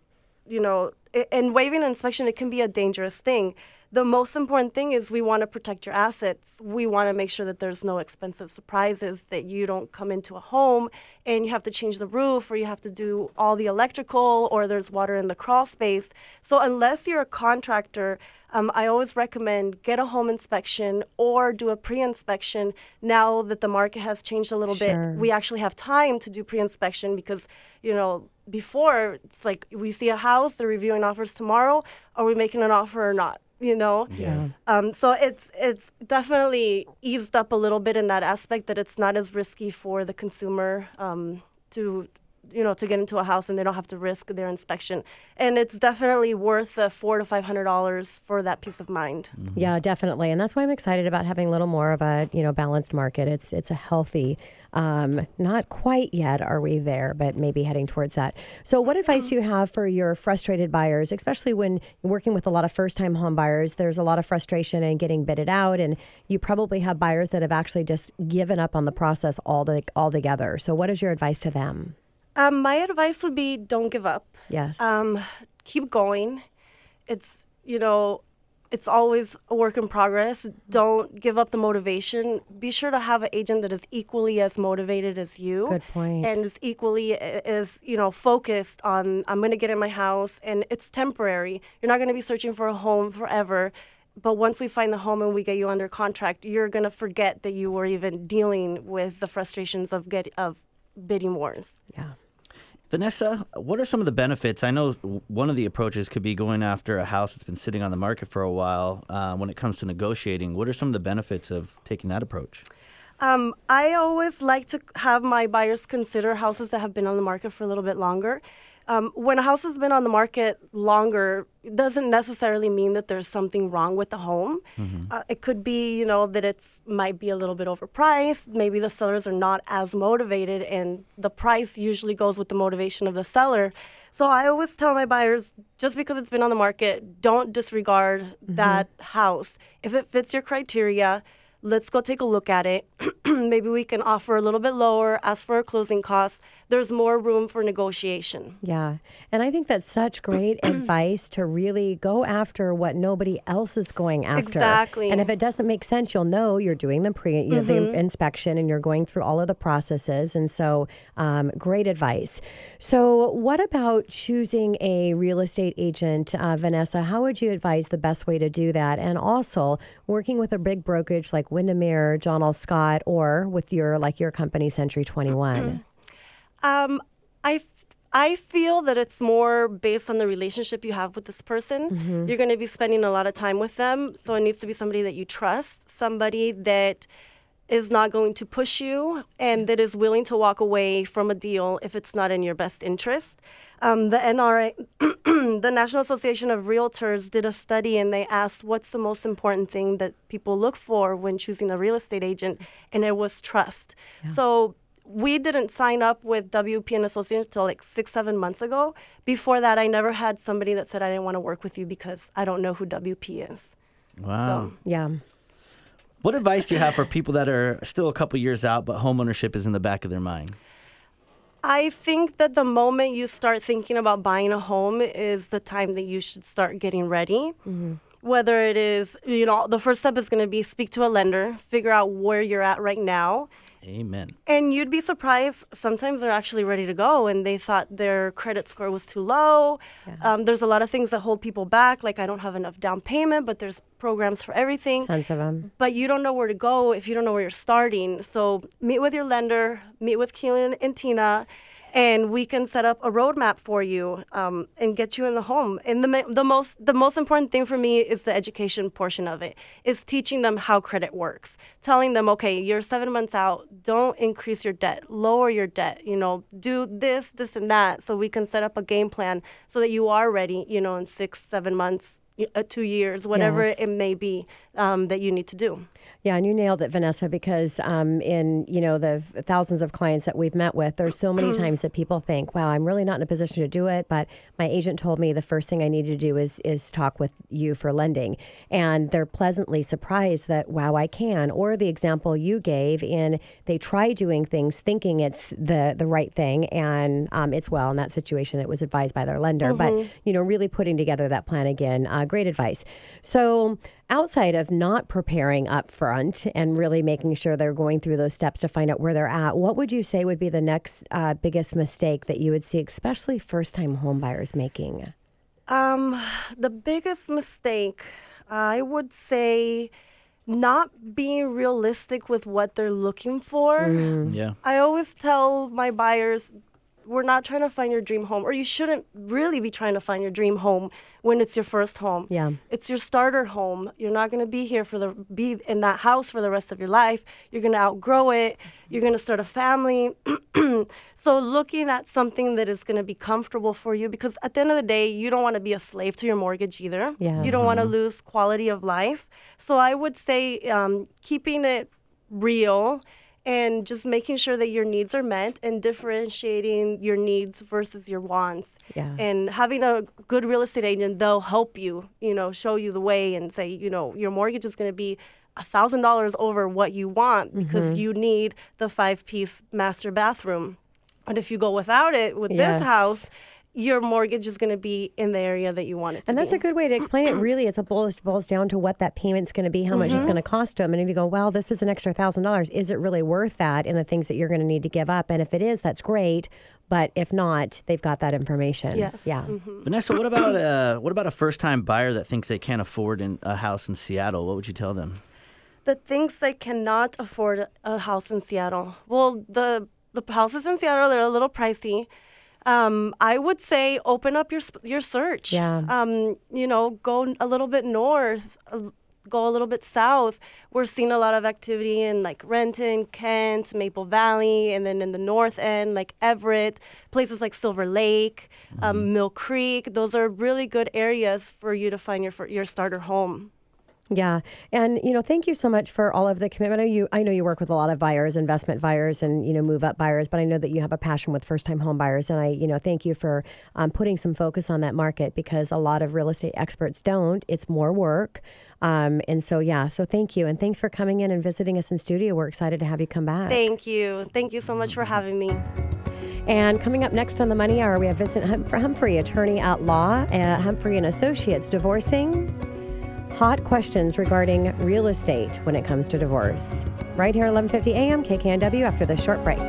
you know, and waiving inspection, it can be a dangerous thing. The most important thing is we want to protect your assets. We want to make sure that there's no expensive surprises, that you don't come into a home and you have to change the roof or you have to do all the electrical or there's water in the crawl space. So, unless you're a contractor, um, I always recommend get a home inspection or do a pre inspection. Now that the market has changed a little Sure. bit, we actually have time to do pre inspection because, you know, before it's like we see a house, they're reviewing offers tomorrow. Are we making an offer or not? You know? Yeah. Um, so it's it's definitely eased up a little bit in that aspect that it's not as risky for the consumer um, to you know to get into a house and they don't have to risk their inspection and it's definitely worth the four to five hundred dollars for that peace of mind Yeah, definitely, and that's why I'm excited about having a little more of a you know balanced market. It's it's a healthy, um, not quite yet are we there, but maybe heading towards that. So, what advice do you have for your frustrated buyers, especially when you're working with a lot of first-time home buyers? There's a lot of frustration and getting bidded out, and you probably have buyers that have actually just given up on the process all the, altogether. So, what is your advice to them? Um, my advice would be don't give up. Yes. um, keep going. It's you know it's always a work in progress. Don't give up the motivation. Be sure to have an agent that is equally as motivated as you. Good point. and is equally as you know focused on i'm going to get in my house and it's temporary. You're not going to be searching for a home forever. But once we find the home and we get you under contract you're going to forget that you were even dealing with the frustrations of get of bidding wars. Yeah. Vanessa, what are some of the benefits? I know one of the approaches could be going after a house that's been sitting on the market for a while. Uh, when it comes to negotiating, what are some of the benefits of taking that approach? Um, I always like to have my buyers consider houses that have been on the market for a little bit longer. Um, when a house has been on the market longer, it doesn't necessarily mean that there's something wrong with the home. Uh, it could be, you know, that it's might be a little bit overpriced. Maybe the sellers are not as motivated, and the price usually goes with the motivation of the seller. So I always tell my buyers, just because it's been on the market, don't disregard that house. If it fits your criteria, let's go take a look at it. Maybe we can offer a little bit lower, ask for a closing cost. There's more room for negotiation. Yeah. And I think that's such great advice to really go after what nobody else is going after. Exactly. And if it doesn't make sense, you'll know you're doing the pre you know, the inspection and you're going through all of the processes. And so um, great advice. So what about choosing a real estate agent, uh, Vanessa? How would you advise the best way to do that? And also working with a big brokerage like Windermere, John L. Scott, or with your like your company, Century 21. Um, I, f- I feel that it's more based on the relationship you have with this person. You're going to be spending a lot of time with them, so it needs to be somebody that you trust, somebody that is not going to push you and that is willing to walk away from a deal if it's not in your best interest. Um, the NRA, the National Association of Realtors, did a study and they asked what's the most important thing that people look for when choosing a real estate agent, and it was trust. So we didn't sign up with WP and Associates until like six, seven months ago. Before that, I never had somebody that said I didn't want to work with you because I don't know who WP is. Wow. Yeah. What advice do you have for people that are still a couple years out, but homeownership is in the back of their mind? I think that the moment you start thinking about buying a home is the time that you should start getting ready. Mm-hmm. Whether it is, you know, the first step is going to be speak to a lender, figure out where you're at right now. Amen. And you'd be surprised, sometimes they're actually ready to go and they thought their credit score was too low. Um, there's a lot of things that hold people back, like I don't have enough down payment, but there's programs for everything Tons of them. but you don't know where to go if you don't know where you're starting. So meet with your lender, meet with Keelan and Tina, and we can set up a roadmap for you um, and get you in the home. And the the most the most important thing for me is the education portion of it. Is teaching them how credit works, telling them, okay, you're seven months out. Don't increase your debt, lower your debt. You know, do this, this, and that, so we can set up a game plan so that you are ready. You know, in six, seven months. Uh, two years, whatever Yes. it may be um, that you need to do. Yeah, and you nailed it, Vanessa, because um, in you know the thousands of clients that we've met with, there's so many times that people think, "Wow, I'm really not in a position to do it," but my agent told me the first thing I needed to do is is talk with you for lending, and they're pleasantly surprised that, "Wow, I can." Or the example you gave in they try doing things thinking it's the the right thing, and um, it's well in that situation it was advised by their lender, but you know really putting together that plan again, uh, great advice. So outside of not preparing up front and really making sure they're going through those steps to find out where they're at, what would you say would be the next uh, biggest mistake that you would see, especially first time homebuyers making? Um, the biggest mistake, I would say, not being realistic with what they're looking for. Yeah. I always tell my buyers, we're not trying to find your dream home, or you shouldn't really be trying to find your dream home when it's your first home. Yeah. It's your starter home. You're not going to be here for the be in that house for the rest of your life. You're going to outgrow it. You're going to start a family. so looking at something that is going to be comfortable for you because at the end of the day, you don't want to be a slave to your mortgage either. Yes. You don't want to lose quality of life. So I would say um, keeping it real and just making sure that your needs are met and differentiating your needs versus your wants Yeah. and having a good real estate agent they'll help you you know show you the way and say you know your mortgage is going to be a thousand dollars over what you want because Mm-hmm. you need the five piece master bathroom and if you go without it with Yes. this house your mortgage is going to be in the area that you want it to And that's be. a good way to explain it. Really, it's a boils, boils down to what that payment's going to be, how much it's going to cost them. And if you go, well, this is an extra thousand dollars, is it really worth that in the things that you're going to need to give up? And if it is, that's great. But if not, they've got that information. Yes. Yeah. Vanessa, what about uh, what about a first time buyer that thinks they can't afford in, a house in Seattle? What would you tell them? the things they cannot afford a house in Seattle. Well, the the houses in Seattle they're a little pricey. Um, I would say open up your your search. Yeah. Um, you know, go a little bit north, go a little bit south. We're seeing a lot of activity in like Renton, Kent, Maple Valley, and then in the north end, like Everett, places like Silver Lake, um, Mill Creek. Those are really good areas for you to find your your starter home. Yeah, and you know, thank you so much for all of the commitment. I know you, I know you work with a lot of buyers, investment buyers, and you know, move up buyers. But I know that you have a passion with first time home buyers, and I, you know, thank you for um, putting some focus on that market because a lot of real estate experts don't. It's more work, um, and so yeah. So thank you, and thanks for coming in and visiting us in studio. We're excited to have you come back. Thank you. Thank you so much for having me. And coming up next on the Money Hour, we have Vincent Hum- Humphrey, attorney at law at Humphrey and Associates, divorcing. Hot questions regarding real estate when it comes to divorce. Right here, at 11:50 a.m. KKNW. After this short break.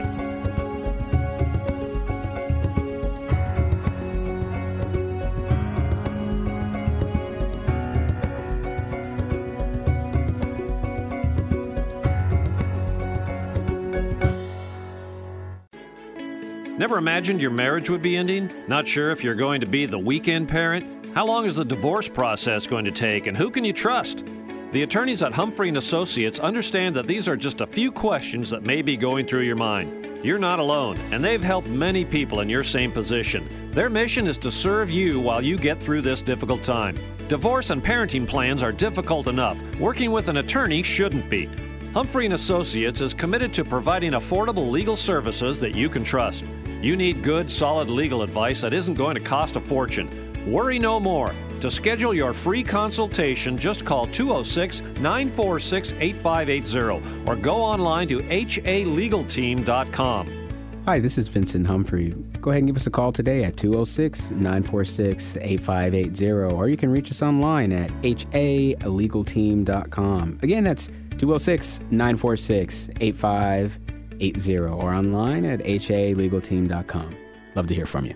Never imagined your marriage would be ending? Not sure if you're going to be the weekend parent? How long is the divorce process going to take and who can you trust? The attorneys at Humphrey Associates understand that these are just a few questions that may be going through your mind. You're not alone, and they've helped many people in your same position. Their mission is to serve you while you get through this difficult time. Divorce and parenting plans are difficult enough. Working with an attorney shouldn't be. Humphrey Associates is committed to providing affordable legal services that you can trust. You need good, solid legal advice that isn't going to cost a fortune. Worry no more. To schedule your free consultation, just call 206 946 8580 or go online to halegalteam.com. Hi, this is Vincent Humphrey. Go ahead and give us a call today at 206 946 8580, or you can reach us online at halegalteam.com. Again, that's 206 946 8580, or online at halegalteam.com. Love to hear from you.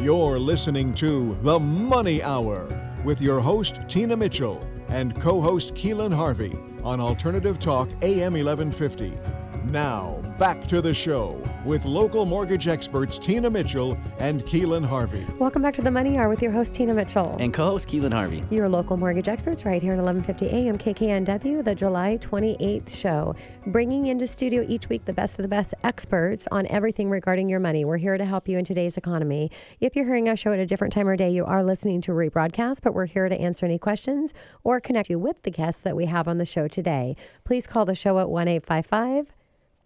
You're listening to The Money Hour with your host, Tina Mitchell, and co host Keelan Harvey on Alternative Talk AM 1150. Now, back to the show with local mortgage experts Tina Mitchell and Keelan Harvey. Welcome back to the Money Hour with your host Tina Mitchell and co-host Keelan Harvey. Your local mortgage experts right here at 11:50 a.m. KKNW, the July 28th show, bringing into studio each week the best of the best experts on everything regarding your money. We're here to help you in today's economy. If you're hearing our show at a different time or day, you are listening to a rebroadcast, but we're here to answer any questions or connect you with the guests that we have on the show today. Please call the show at 1 855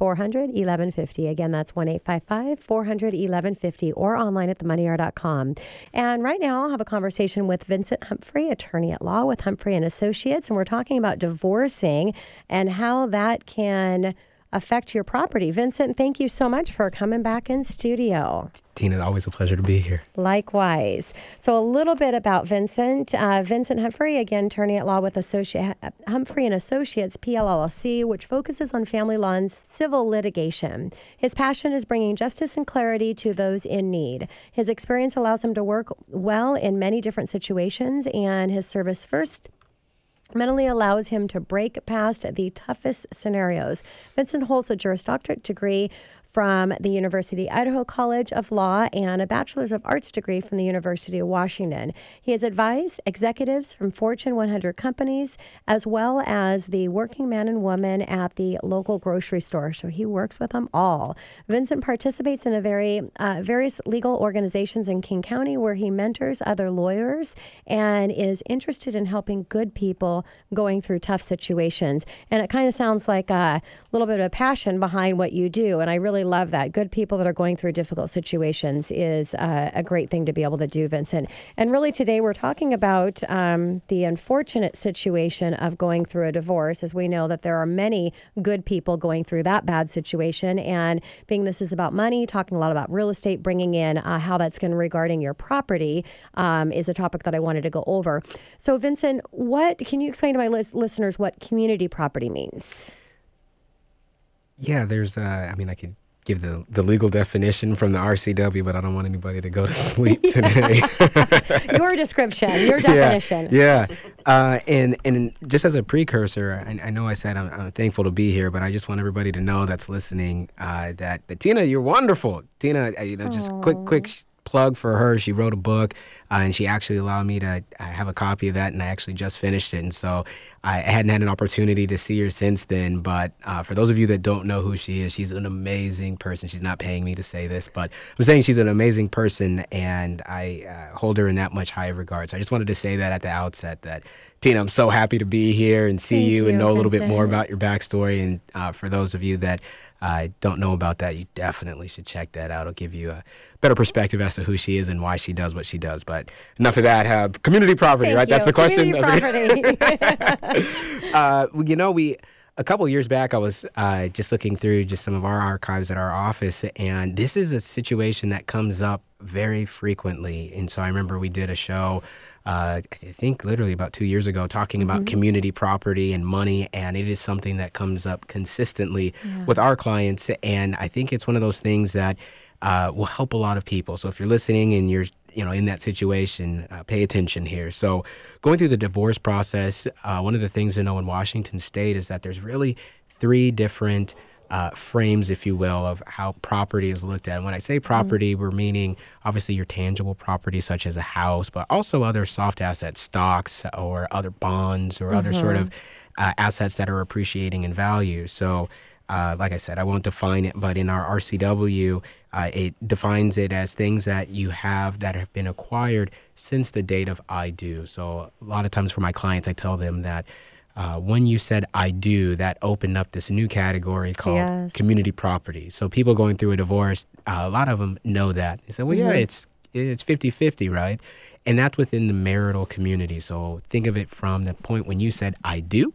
400 1150. Again, that's 1 855 400 1150 or online at themoneyhour.com. And right now, I'll have a conversation with Vincent Humphrey, attorney at law with Humphrey and Associates. And we're talking about divorcing and how that can affect your property. Vincent, thank you so much for coming back in studio. Tina, always a pleasure to be here. Likewise. So, a little bit about Vincent. Uh, Vincent Humphrey, again, attorney at law with Associate, Humphrey and Associates PLLC, which focuses on family law and civil litigation. His passion is bringing justice and clarity to those in need. His experience allows him to work well in many different situations, and his service first mentally allows him to break past the toughest scenarios. Vincent holds a Juris Doctorate degree from the University Idaho College of Law and a Bachelor's of Arts degree from the University of Washington. He has advised executives from Fortune 100 companies as well as the working man and woman at the local grocery store. So he works with them all. Vincent participates in a very uh, various legal organizations in King County where he mentors other lawyers and is interested in helping good people going through tough situations. And it kind of sounds like a little bit of a passion behind what you do. And I really love that. Good people that are going through difficult situations is uh, a great thing to be able to do, Vincent. And really, today we're talking about um, the unfortunate situation of going through a divorce, as we know that there are many good people going through that bad situation. And being this is about money, talking a lot about real estate, bringing in uh, how that's going regarding your property um, is a topic that I wanted to go over. So, Vincent, what can you explain to my listeners what community property means? Yeah, there's, uh, I mean, I could give the, the legal definition from the RCW, but I don't want anybody to go to sleep today. your description, your definition. Yeah, yeah. Uh, and and just as a precursor, I, I know I said I'm, I'm, thankful to be here, but I just want everybody to know that's listening uh, that, that Tina, you're wonderful. Tina, uh, you know, just Aww. quick quick plug for her. She wrote a book, uh, and she actually allowed me to have a copy of that, and I actually just finished it. And so I hadn't had an opportunity to see her since then. But uh, for those of you that don't know who she is, she's an amazing person. She's not paying me to say this, but I'm saying she's an amazing person, and I uh, hold her in that much high regard. So I just wanted to say that at the outset that Tina, I'm so happy to be here and see you, you, and know a little bit more about your backstory. And uh, for those of you that uh, don't know about that, you definitely should check that out. It'll give you a better perspective as to who she is and why she does what she does. But enough of that. Uh, community property, Thank right? You. That's the question. Community property. uh, you know, we a couple years back, I was uh, just looking through just some of our archives at our office, and this is a situation that comes up very frequently. And so I remember we did a show uh, I think literally about two years ago, talking about mm-hmm. community property and money. And it is something that comes up consistently yeah. with our clients. And I think it's one of those things that uh, will help a lot of people. So if you're listening and you're you know in that situation uh, pay attention here so going through the divorce process uh, one of the things to know in washington state is that there's really three different uh, frames, if you will, of how property is looked at. And when I say property, we're meaning obviously your tangible property, such as a house, but also other soft assets, stocks, or other bonds, or other sort of uh, assets that are appreciating in value. So, uh, like I said, I won't define it, but in our RCW, uh, it defines it as things that you have that have been acquired since the date of I do. So, a lot of times for my clients, I tell them that uh, when you said I do, that opened up this new category called Yes. community property. So, people going through a divorce, uh, a lot of them know that. They say, well, yeah, it's it's 50 50, right? And that's within the marital community. So, think of it from the point when you said I do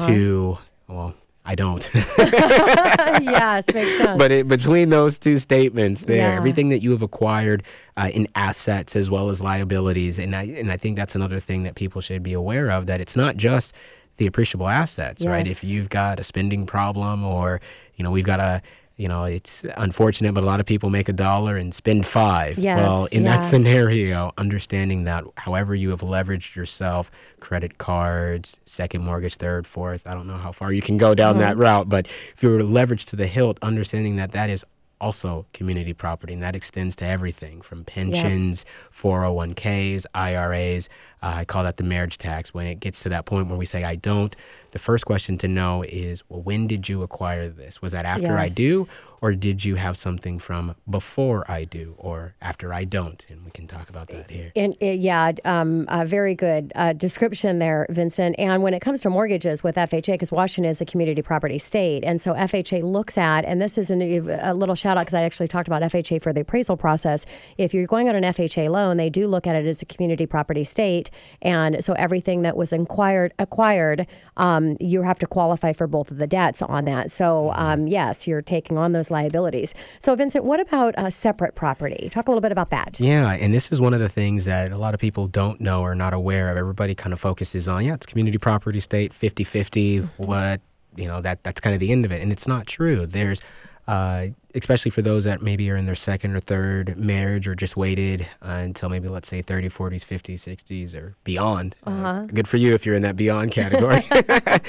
to, well, I don't. yes, makes sense. but it, between those two statements there, Yeah. everything that you have acquired uh, in assets as well as liabilities, and I, and I think that's another thing that people should be aware of that it's not just the appreciable assets, right? If you've got a spending problem or, you know, we've got a, you know, it's unfortunate, but a lot of people make a dollar and spend five. Yes, well, in yeah. that scenario, understanding that however you have leveraged yourself, credit cards, second mortgage, third, fourth, I don't know how far you can go down mm-hmm. that route, but if you're leveraged to the hilt, understanding that that is also community property and that extends to everything from pensions, 401ks, IRAs. Uh, I call that the marriage tax. When it gets to that point where we say, I don't, the first question to know is, well, when did you acquire this? Was that after I do? Or did you have something from before I do or after I don't? And we can talk about that here. And, uh, yeah, um, uh, very good uh, description there, Vincent. And when it comes to mortgages with FHA, because Washington is a community property state, and so FHA looks at, and this is an, a little shout out because I actually talked about FHA for the appraisal process. If you're going on an FHA loan, they do look at it as a community property state, and so everything that was acquired, acquired, um, you have to qualify for both of the debts on that. So um, yes, you're taking on those liabilities. So Vincent, what about uh, separate property? Talk a little bit about that. Yeah, and this is one of the things that a lot of people don't know or not aware of. Everybody kind of focuses on, yeah, it's community property state, 50-50, what, you know, that that's kind of the end of it. And it's not true. There's uh, especially for those that maybe are in their second or third marriage or just waited uh, until maybe let's say 30, 40s, 50s, 60s or beyond. Uh, good for you if you're in that beyond category.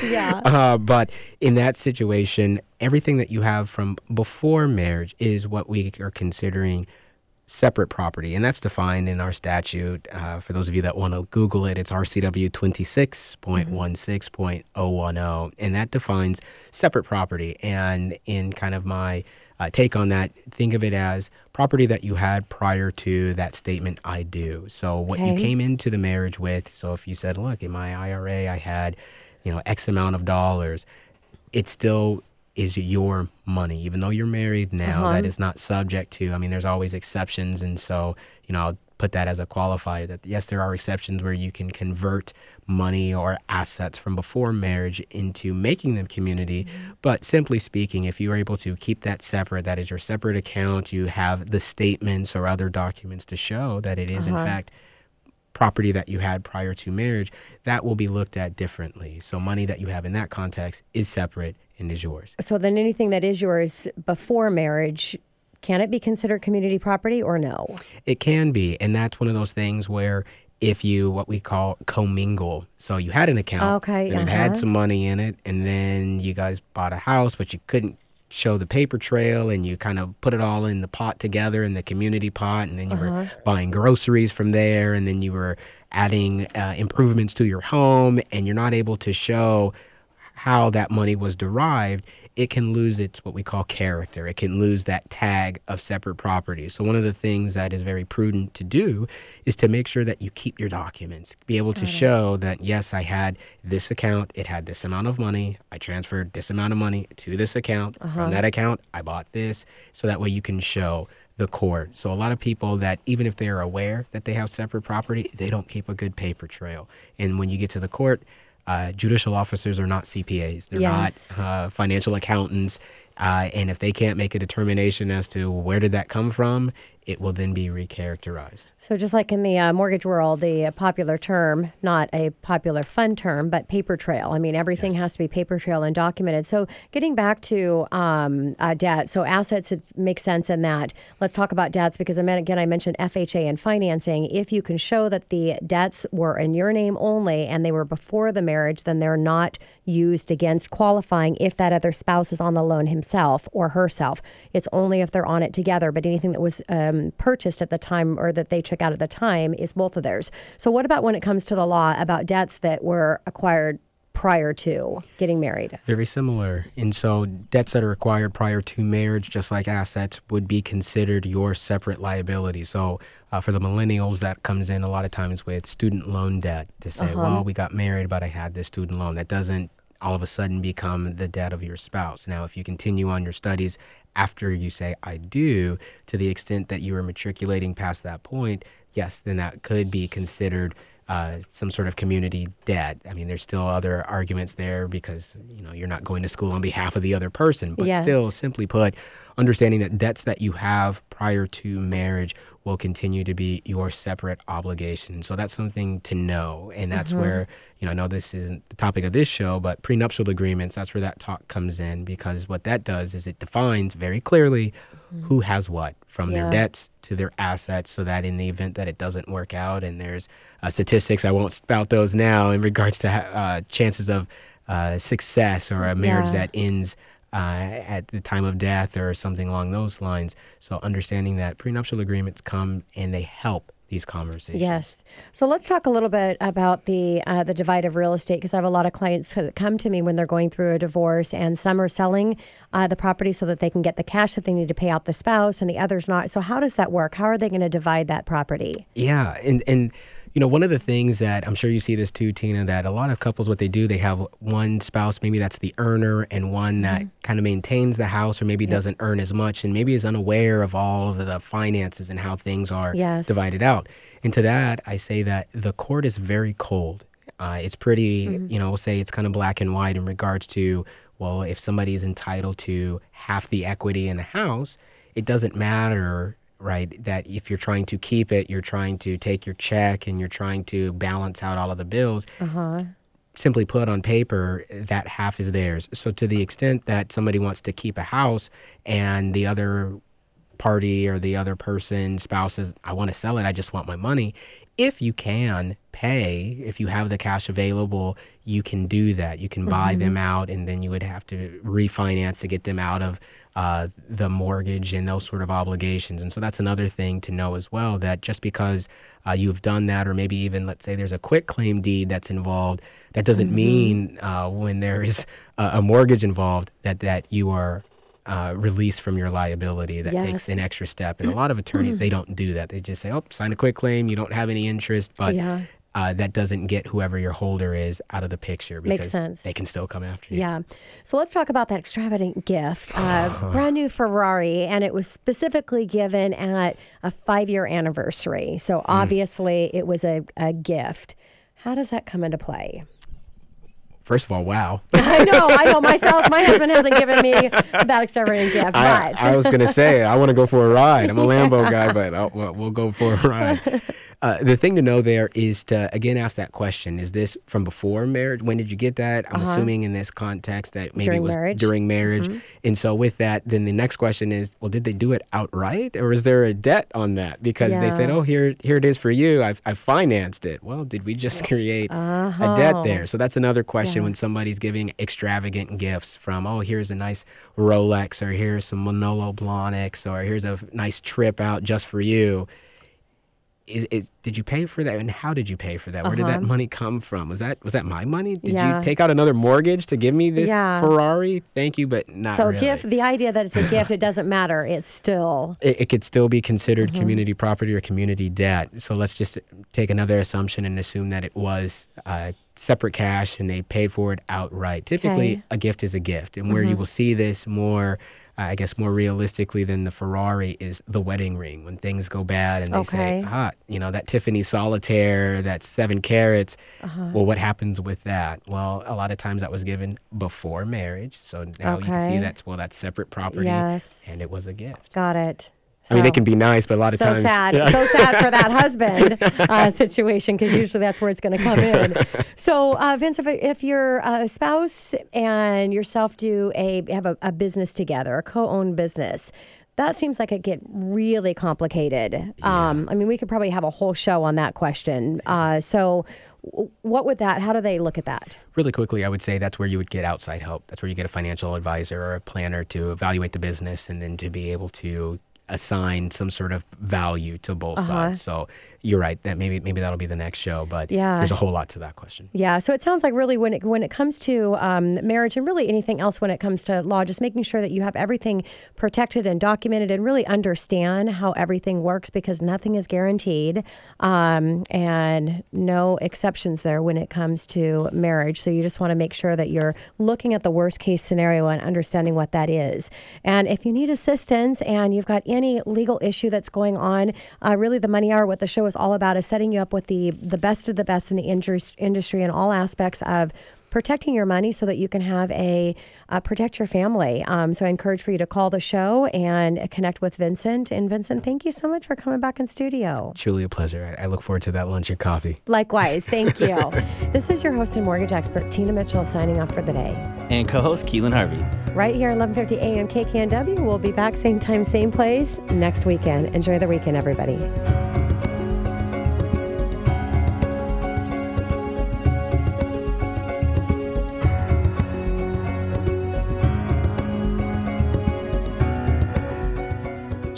Yeah. Uh, but in that situation, everything that you have from before marriage is what we are considering separate property, and that's defined in our statute. Uh, for those of you that want to Google it, it's RCW 26.16.010, and that defines separate property. And in kind of my uh, take on that, think of it as property that you had prior to that statement, I do. So what you came into the marriage with, so if you said, look, in my IRA, I had, you know, X amount of dollars, it still is your money. Even though you're married now, Uh-huh. that is not subject to, I mean, there's always exceptions. And so, you know, I'll put that as a qualifier that yes, there are exceptions where you can convert money or assets from before marriage into making them community. Mm-hmm. But simply speaking, if you are able to keep that separate, that is your separate account, you have the statements or other documents to show that it is in uh-huh. fact property that you had prior to marriage, that will be looked at differently. So money that you have in that context is separate and is yours. So then anything that is yours before marriage, can it be considered community property or no? It can be, and that's one of those things where if you what we call commingle, so you had an account, Okay, and it had uh-huh. some money in it, and then you guys bought a house, but you couldn't show the paper trail, and you kind of put it all in the pot together in the community pot, and then you Uh-huh. were buying groceries from there, and then you were adding uh, improvements to your home, and you're not able to show how that money was derived, it can lose its what we call character. It can lose that tag of separate property. So one of the things that is very prudent to do is to make sure that you keep your documents. Be able to show that yes, I had this account, it had this amount of money, I transferred this amount of money to this account. From uh-huh. that account, I bought this. So that way you can show the court. So a lot of people that even if they are aware that they have separate property, they don't keep a good paper trail. And when you get to the court, uh, judicial officers are not CPAs. They're Yes. not uh, financial accountants. Uh, and if they can't make a determination as to where did that come from, it will then be recharacterized. So, just like in the uh, mortgage world, the uh, popular term, not a popular fun term, but paper trail. I mean, everything Yes. has to be paper trail and documented. So, getting back to um, uh, debt, so assets it makes sense in that. Let's talk about debts because I mean, again, I mentioned FHA and financing. If you can show that the debts were in your name only and they were before the marriage, then they're not used against qualifying if that other spouse is on the loan himself or herself. It's only if they're on it together, but anything that was um, purchased at the time or that they took out at the time is both of theirs. So, what about when it comes to the law about debts that were acquired prior to getting married? Very similar. And so debts that are acquired prior to marriage, just like assets, would be considered your separate liability. So uh, for the millennials, that comes in a lot of times with student loan debt to say, Uh-huh. well, we got married, but I had this student loan. That doesn't all of a sudden become the debt of your spouse. Now, if you continue on your studies after you say, I do, to the extent that you are matriculating past that point, yes, then that could be considered uh, some sort of community debt. I mean, there's still other arguments there because you know you're not going to school on behalf of the other person, but Yes. still, simply put, understanding that debts that you have prior to marriage will continue to be your separate obligation. So that's something to know, and that's where you know I know this isn't the topic of this show, but prenuptial agreements. That's where that talk comes in because what that does is it defines very clearly who has what from Yeah. their debts to their assets so that in the event that it doesn't work out and there's uh, statistics i won't spout those now in regards to ha- uh, chances of uh, success or a marriage Yeah. that ends uh, at the time of death or something along those lines so understanding that prenuptial agreements come and they help these conversations Yes. So let's talk a little bit about the uh, the divide of real estate because I have a lot of clients that come to me when they're going through a divorce, and some are selling uh, the property so that they can get the cash that they need to pay out the spouse, and the others not. So how does that work? How are they going to divide that property? Yeah, and and you know one of the things that I'm sure you see this too, Tina, that a lot of couples what they do they have one spouse maybe that's the earner and one that Mm-hmm. kind of maintains the house or maybe doesn't earn as much and maybe is unaware of all of the finances and how things are Yes. divided out. And to that, I say that the court is very cold. Uh, it's pretty, Mm-hmm. you know, we'll say it's kind of black and white in regards to, well, if somebody is entitled to half the equity in the house, it doesn't matter, right? That if you're trying to keep it, you're trying to take your check and you're trying to balance out all of the bills. Uh huh. Simply put on paper, that half is theirs. So to the extent that somebody wants to keep a house and the other party or the other person, spouse says, I want to sell it, I just want my money. If you can pay, if you have the cash available, you can do that. You can buy them out and then you would have to refinance to get them out of uh, the mortgage and those sort of obligations. And so that's another thing to know as well that just because uh, you've done that, or maybe even let's say there's a quitclaim deed that's involved, that doesn't mean uh, when there is a, mortgage involved that, that you are uh, released from your liability. That takes an extra step. And a lot of attorneys, they don't do that. They just say, oh, sign a quitclaim. You don't have any interest. But Yeah. Uh, that doesn't get whoever your holder is out of the picture because Makes sense. they can still come after you. Yeah. So let's talk about that extravagant gift. Uh, brand new Ferrari, and it was specifically given at a five year anniversary. So obviously it was a, a gift. How does that come into play? First of all, wow. I know, I know myself. My husband hasn't given me that extravagant gift, I, but I was going to say, I want to go for a ride. I'm a Lambo guy, but I'll, we'll, we'll go for a ride. Uh, the thing to know there is to, again, ask that question Is this from before marriage? When did you get that? I'm assuming in this context that maybe Uh-huh. During it was marriage. Mm-hmm. during marriage. And so, with that, then the next question is well, did they do it outright or is there a debt on that? Because they said, oh, here, here it is for you. I've, I've financed it. Well, did we just create a debt there? So, that's another question Uh-huh. Yeah. when somebody's giving extravagant gifts from, oh, here's a nice Rolex, or here's some Manolo Blahniks, or here's a nice trip out just for you. Is, is did you pay for that, and how did you pay for that? Where did that Uh-huh. money come from? Was that was that my money? Did Yeah. you take out another mortgage to give me this Yeah. Ferrari? Thank you, but not so really. gift. The idea that it's a gift, it doesn't matter. It's still it, it could still be considered Mm-hmm. community property or community debt. So let's just take another assumption and assume that it was uh, separate cash and they paid for it outright. Typically, Okay. a gift is a gift, and where you Mm-hmm. will see this more. I guess more realistically than the Ferrari is the wedding ring. When things go bad and they say, Okay. ah, you know, that Tiffany solitaire, that seven carats. Uh-huh. Well, what happens with that? Well, a lot of times that was given before marriage. So now you can see that's, well, that's separate property Yes. and it was a gift. got it. I mean, they can be nice, but a lot of so times. sad, so sad for that husband uh, situation because usually that's where it's going to come in. So, uh, Vince, if, if your uh, spouse and yourself do a have a, a business together, a co-owned business. That seems like it get really complicated. Um, I mean, we could probably have a whole show on that question. Uh, so, what would that? How do they look at that? Really quickly, I would say that's where you would get outside help. That's where you get a financial advisor or a planner to evaluate the business and then to be able to assign some sort of value to both Uh-huh. sides. So you're right. That maybe maybe that'll be the next show. But Yeah. there's a whole lot to that question. Yeah, so it sounds like really when it when it comes to um, marriage and really anything else when it comes to law, just making sure that you have everything protected and documented and really understand how everything works because nothing is guaranteed um, and no exceptions there when it comes to marriage. So you just want to make sure that you're looking at the worst case scenario and understanding what that is. And if you need assistance and you've got any legal issue that's going on, uh, really the money hour, what the show is all about, is setting you up with the the best of the best in the indus- industry in all aspects of protecting your money so that you can have a uh, protect your family. Um, so I encourage for you to call the show and connect with Vincent. And Vincent, thank you so much for coming back in studio. Truly a pleasure. I I look forward to that lunch and coffee. Likewise, thank you. this is your host and mortgage expert Tina Mitchell signing off for the day. And co-host Keelan Harvey. Right here at 11:50 a.m. KKNW. We'll be back same time, same place next weekend. Enjoy the weekend, everybody.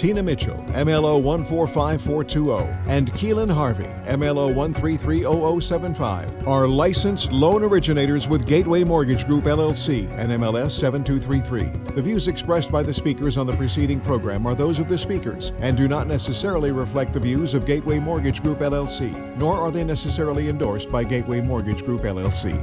Tina Mitchell, MLO 145420, and Keelan Harvey, MLO 1330075, are licensed loan originators with Gateway Mortgage Group LLC and MLS 7233. The views expressed by the speakers on the preceding program are those of the speakers and do not necessarily reflect the views of Gateway Mortgage Group LLC, nor are they necessarily endorsed by Gateway Mortgage Group LLC.